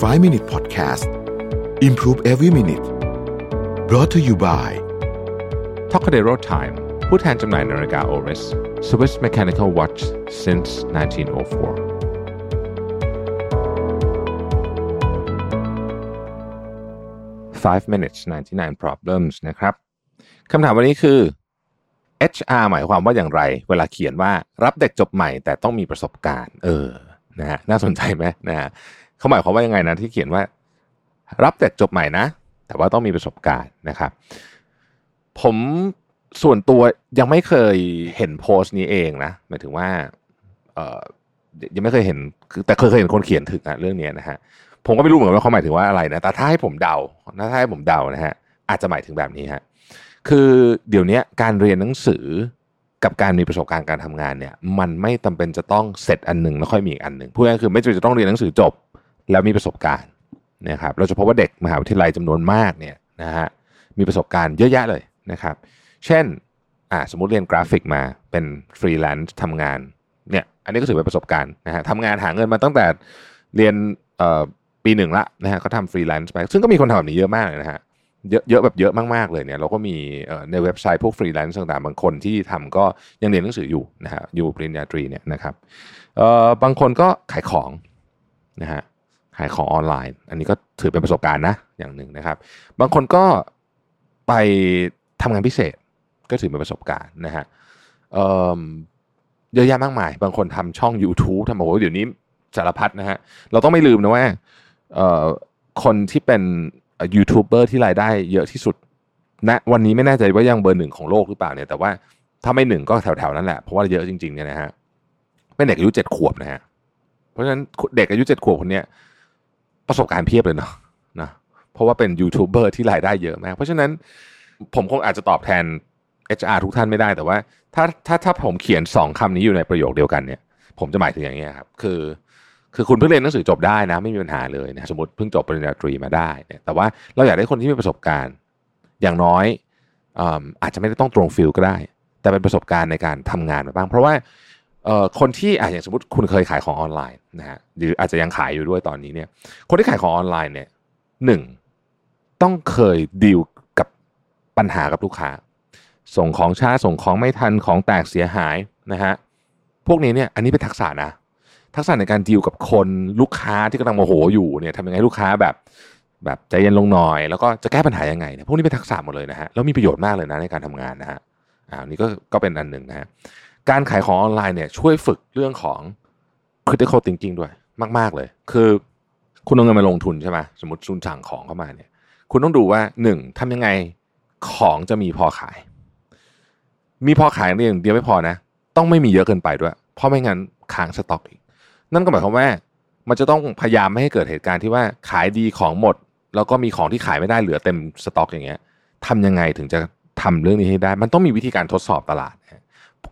5 Minute Podcast Improve Every Minute brought to you by t o c a d e r o Time ผู้แทนจำหน่ายนาฬิกา Oris Swiss Mechanical Watch since 1904 5 minutes 99 problems นะครับคำถามวันนี้คือ HR หมายความว่าอย่างไร เวลาเขียนว่ารับเด็กจบใหม่แต่ต้องมีประสบการณ์ เออนะฮะน่าสนใจไหมนะฮะ เขาหมายความว่ายังไงนะที่เขียนว่า รับเด็กจบใหม่นะ แต่ว่าต้องมีประสบการณ์นะครับ ผมส่วนตัวยังไม่เคยเห็นโพสต์นี้เองนะหมายถึงว่าเออยังไม่เคยเห็นแต่เคยเคยเห็นคนเขียนถึงอะเรื่องนี้นะฮะผมก็ไม่รู้เหมือนกันว่าเขาหมายถึงว่าอะไรนะแต่ถ้าให้ผมเดาถ้าให้ผมเดานะฮะอาจจะหมายถึงแบบนี้ฮะคือเดี๋ยวนี้การเรียนหนังสือกับการมีประสบการณ์การทำงานเนี่ย มันไม่จำเป็นจะต้องเสร็จอันหนึ่งแล้วค่อยมีอีกอันหนึ่งพูดง่ายคือไม่จำเป็นจะต้องเรียนหนังสือจบ แล้วมีประสบการณ์นะครับเราจะพบว่าเด็กมหาวิทยาลัยจำนวนมากเนี่ยนะฮะมีประสบการณ์เยอะแยะเลยนะครับ เช่นอ่าสมมติเรียนกราฟิกมาเป็นฟรีแลนซ์ทำงานเนี่ยอันนี้ก็ถือเป็นประสบการณ์นะฮะทำงานหาเงินมาตั้งแต่เรียนเอ่อปีหนึ่งละนะฮะก็ทำฟรีแลนซ์ไป ซึ่งก็มีคนทำแบบนี้เยอะมากเลยนะฮะเยอะเยอะแบบเยอะมากๆเลยเนี่ยเราก็มีในเว็บไซต์พวกฟรีแลนซ์ต่างๆ บางคนที่ทำก็ยังเรียนหนังสืออยู่นะฮะอยู่ปริญญาตรีเนี่ยนะครับเอ่อบางคนก็ขายของนะฮะ ขายของออนไลน์ อันนี้ก็ถือเป็นประสบการณ์นะอย่างหนึ่งนะครับ บางคนก็ไปทำงานพิเศษก็ถือเป็นประสบการณ์นะฮะเเยอะแยะมากมาย บางคนทำช่อง YouTube ทำโอ้โหเดี๋ยวนี้สารพัดนะฮะเราต้องไม่ลืมนะว่าคนที่เป็นยูทูบเบอร์ที่รายได้เยอะที่สุดนะวันนี้ไม่แน่ใจว่ายังเบอร์หนึ่งของโลกหรือเปล่าเนี่ยแต่ว่าถ้าไม่หนึ่งก็แถวๆนั้นแหละเพราะว่าเยอะจริงๆเนี่ยนะฮะเป็นเด็กอายุเจ็ดขวบนะฮะเพราะฉะนั้นเด็กอายุเจ็ดขวบคนเนี้ย ประสบการณ์เพียบเลยเนาะนะเพราะว่าเป็นยูทูบเบอร์ที่รายได้เยอะมาก เพราะฉะนั้นผมคงอาจจะตอบแทน HR ทุกท่านไม่ได้แต่ว่า ถ้าถ้าถ้าผมเขียนสองคำนี้อยู่ในประโยคเดียวกันเนี่ยผมจะหมายถึงอย่างนี้ครับคือคือคุณเพิ่งเรียนหนังสือจบได้นะ ไม่มีปัญหาเลยนะสมมติเพิ่งจบปริญญาตรีมาได้เนี่ยแต่ว่าเราอยากได้คนที่มีประสบการณ์ อย่างน้อยอาจจะไม่ได้ต้องตรงฟิลก็ได้ แต่เป็นประสบการณ์ในการทำงานมาบ้าง เพราะว่า คนที่อะอย่างสมมติคุณเคยขายของออนไลน์นะฮะหรืออาจจะยังขายอยู่ด้วยตอนนี้เนี่ย คนที่ขายของออนไลน์เนี่ยหนึ่งต้องเคยดีลกับปัญหากับลูกค้า ส่งของช้าส่งของไม่ทันของแตกเสียหายนะฮะพวกนี้เนี่ยอันนี้เป็นทักษะนะทักษะในการดีลกับคนลูกค้าที่กำลังโมโหอยู่เนี่ยทำยังไงลูกค้าแบบแบบใจเย็นลงหน่อย แล้วก็จะแก้ปัญหายังไงเนี่ยพวกนี้เป็นทักษะหมดเลยนะฮะแล้วมีประโยชน์มากเลยนะในการทำงานนะฮะอ่านี่ก็ก็เป็นอันหนึ่งนะฮะ การขายของออนไลน์เนี่ยช่วยฝึกเรื่องของ critical thinking ด้วยมาก ๆ เลย คือคุณเอาเงินมาลงทุนใช่ไหมสมมติซุนสั่งของเข้ามาเนี่ย คุณต้องดูว่าหนึ่งทำยังไงของจะมีพอขาย มีพอขายอย่างเดียวไม่พอนะ ต้องไม่มีเยอะเกินไปด้วย เพราะไม่งั้นค้างสต็อกอีก นั่นก็หมายความว่ามันจะต้องพยายามไม่ให้เกิดเหตุการณ์ที่ว่าขายดีของหมด แล้วก็มีของที่ขายไม่ได้เหลือเต็มสต็อกอย่างเงี้ยทำยังไงถึงจะทำเรื่องนี้ให้ได้ มันต้องมีวิธีการทดสอบตลาด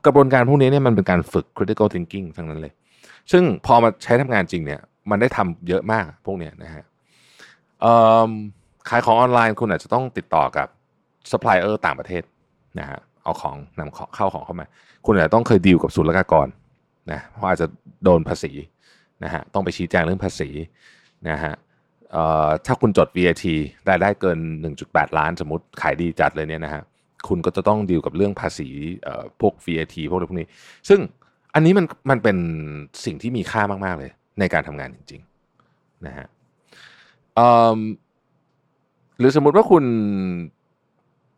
กระบวนการพวกนี้เนี่ยมันเป็นการฝึก critical thinking ทั้งนั้นเลย ซึ่งพอมาใช้ทำงานจริงเนี่ยมันได้ทำเยอะมากพวกเนี้ยนะฮะขายของออนไลน์คุณอาจจะต้องติดต่อกับซัพพลายเออร์ต่างประเทศนะฮะเอาของนำเข้าของเข้ามา คุณอาจจะต้องเคยดีลกับศุลกากรนะเพราะอาจจะโดนภาษีนะฮะต้องไปชี้แจงเรื่องภาษีนะฮะถ้าคุณจด VAT ได้ได้เกิน 1.8 ล้านสมมติขายดีจัดเลยเนี่ยนะฮะ คุณก็จะต้องดีลกับเรื่องภาษีพวก VAT พวกอะไรพวกนี้ ซึ่งอันนี้มันมันเป็นสิ่งที่มีค่ามาก ๆ เลย ในการทำงานจริงๆนะฮะหรือสมมุติว่าคุณ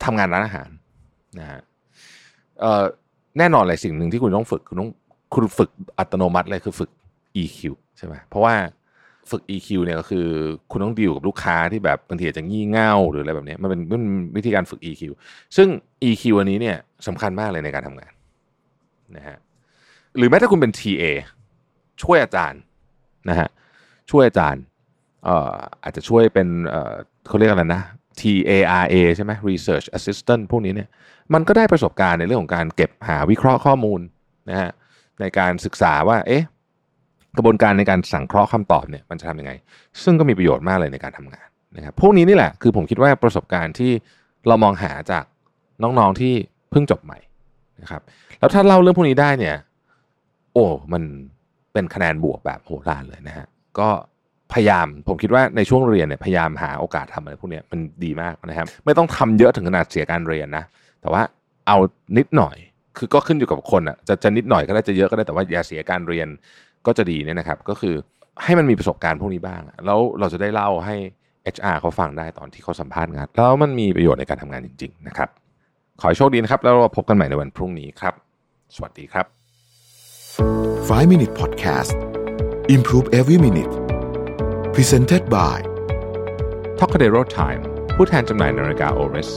ทำงานร้านอาหารนะฮะแน่นอนเลยสิ่งหนึ่งที่คุณต้องฝึก คุณต้องคุณฝึกอัตโนมัติเลยคือฝึก EQ ใช่ไหมเพราะว่า ฝึก EQ เนี่ยก็คือ คุณต้องดีลกับลูกค้าที่แบบบางทีอาจจะงี่เง่าหรืออะไรแบบนี้มันเป็นมันวิธีการฝึก EQ ซึ่ง EQ อันนี้เนี่ยสำคัญมากเลยในการทำงานนะฮะหรือแม้ถ้าคุณเป็น TA ช่วยอาจารย์นะฮะช่วยอาจารย์เอ่ออาจจะช่วยเป็นเอ่อเขาเรียกอะไรนะ TARA ใช่ไหม Research Assistant พวกนี้เนี่ยมันก็ได้ประสบการณ์ในเรื่องของการเก็บหาวิเคราะห์ข้อมูลนะฮะในการศึกษาว่าเอ๊ะ กระบวนการในการสังเคราะห์คำตอบเนี่ยมันจะทำยังไง ซึ่งก็มีประโยชน์มากเลยในการทำงานนะครับพวกนี้นี่แหละคือผมคิดว่าประสบการณ์ที่เรามองหาจากน้องๆที่เพิ่งจบใหม่นะครับแล้วถ้าเล่าเรื่องพวกนี้ได้เนี่ยโอ้มันเป็นคะแนนบวกแบบโหรานเลยนะฮะก็พยายามผมคิดว่าในช่วงเรียนเนี่ยพยายามหาโอกาสทำอะไรพวกนี้มันดีมากนะครับ ไม่ต้องทำเยอะถึงขนาดเสียการเรียนนะแต่ว่าเอานิดหน่อยคือก็ขึ้นอยู่กับคนอะจะจะนิดหน่อยก็ได้จะเยอะก็ได้แต่ว่าอย่าเสียการเรียน ก็จะดีเนี่ยนะครับ ก็คือให้มันมีประสบการณ์พวกนี้บ้าง แล้วเราจะได้เล่าให้ HR เขาฟังได้ตอนที่เขาสัมภาษณ์งาน แล้วมันมีประโยชน์ในการทำงานจริง ๆ นะครับ ขอให้โชคดีนะครับ แล้วเราพบกันใหม่ในวันพรุ่งนี้ครับ สวัสดีครับ 5 Minute Podcast Improve Every Minute Presented by t o k a d e r o Time ผู้แทนจำหน่ายนาฬิกา Oris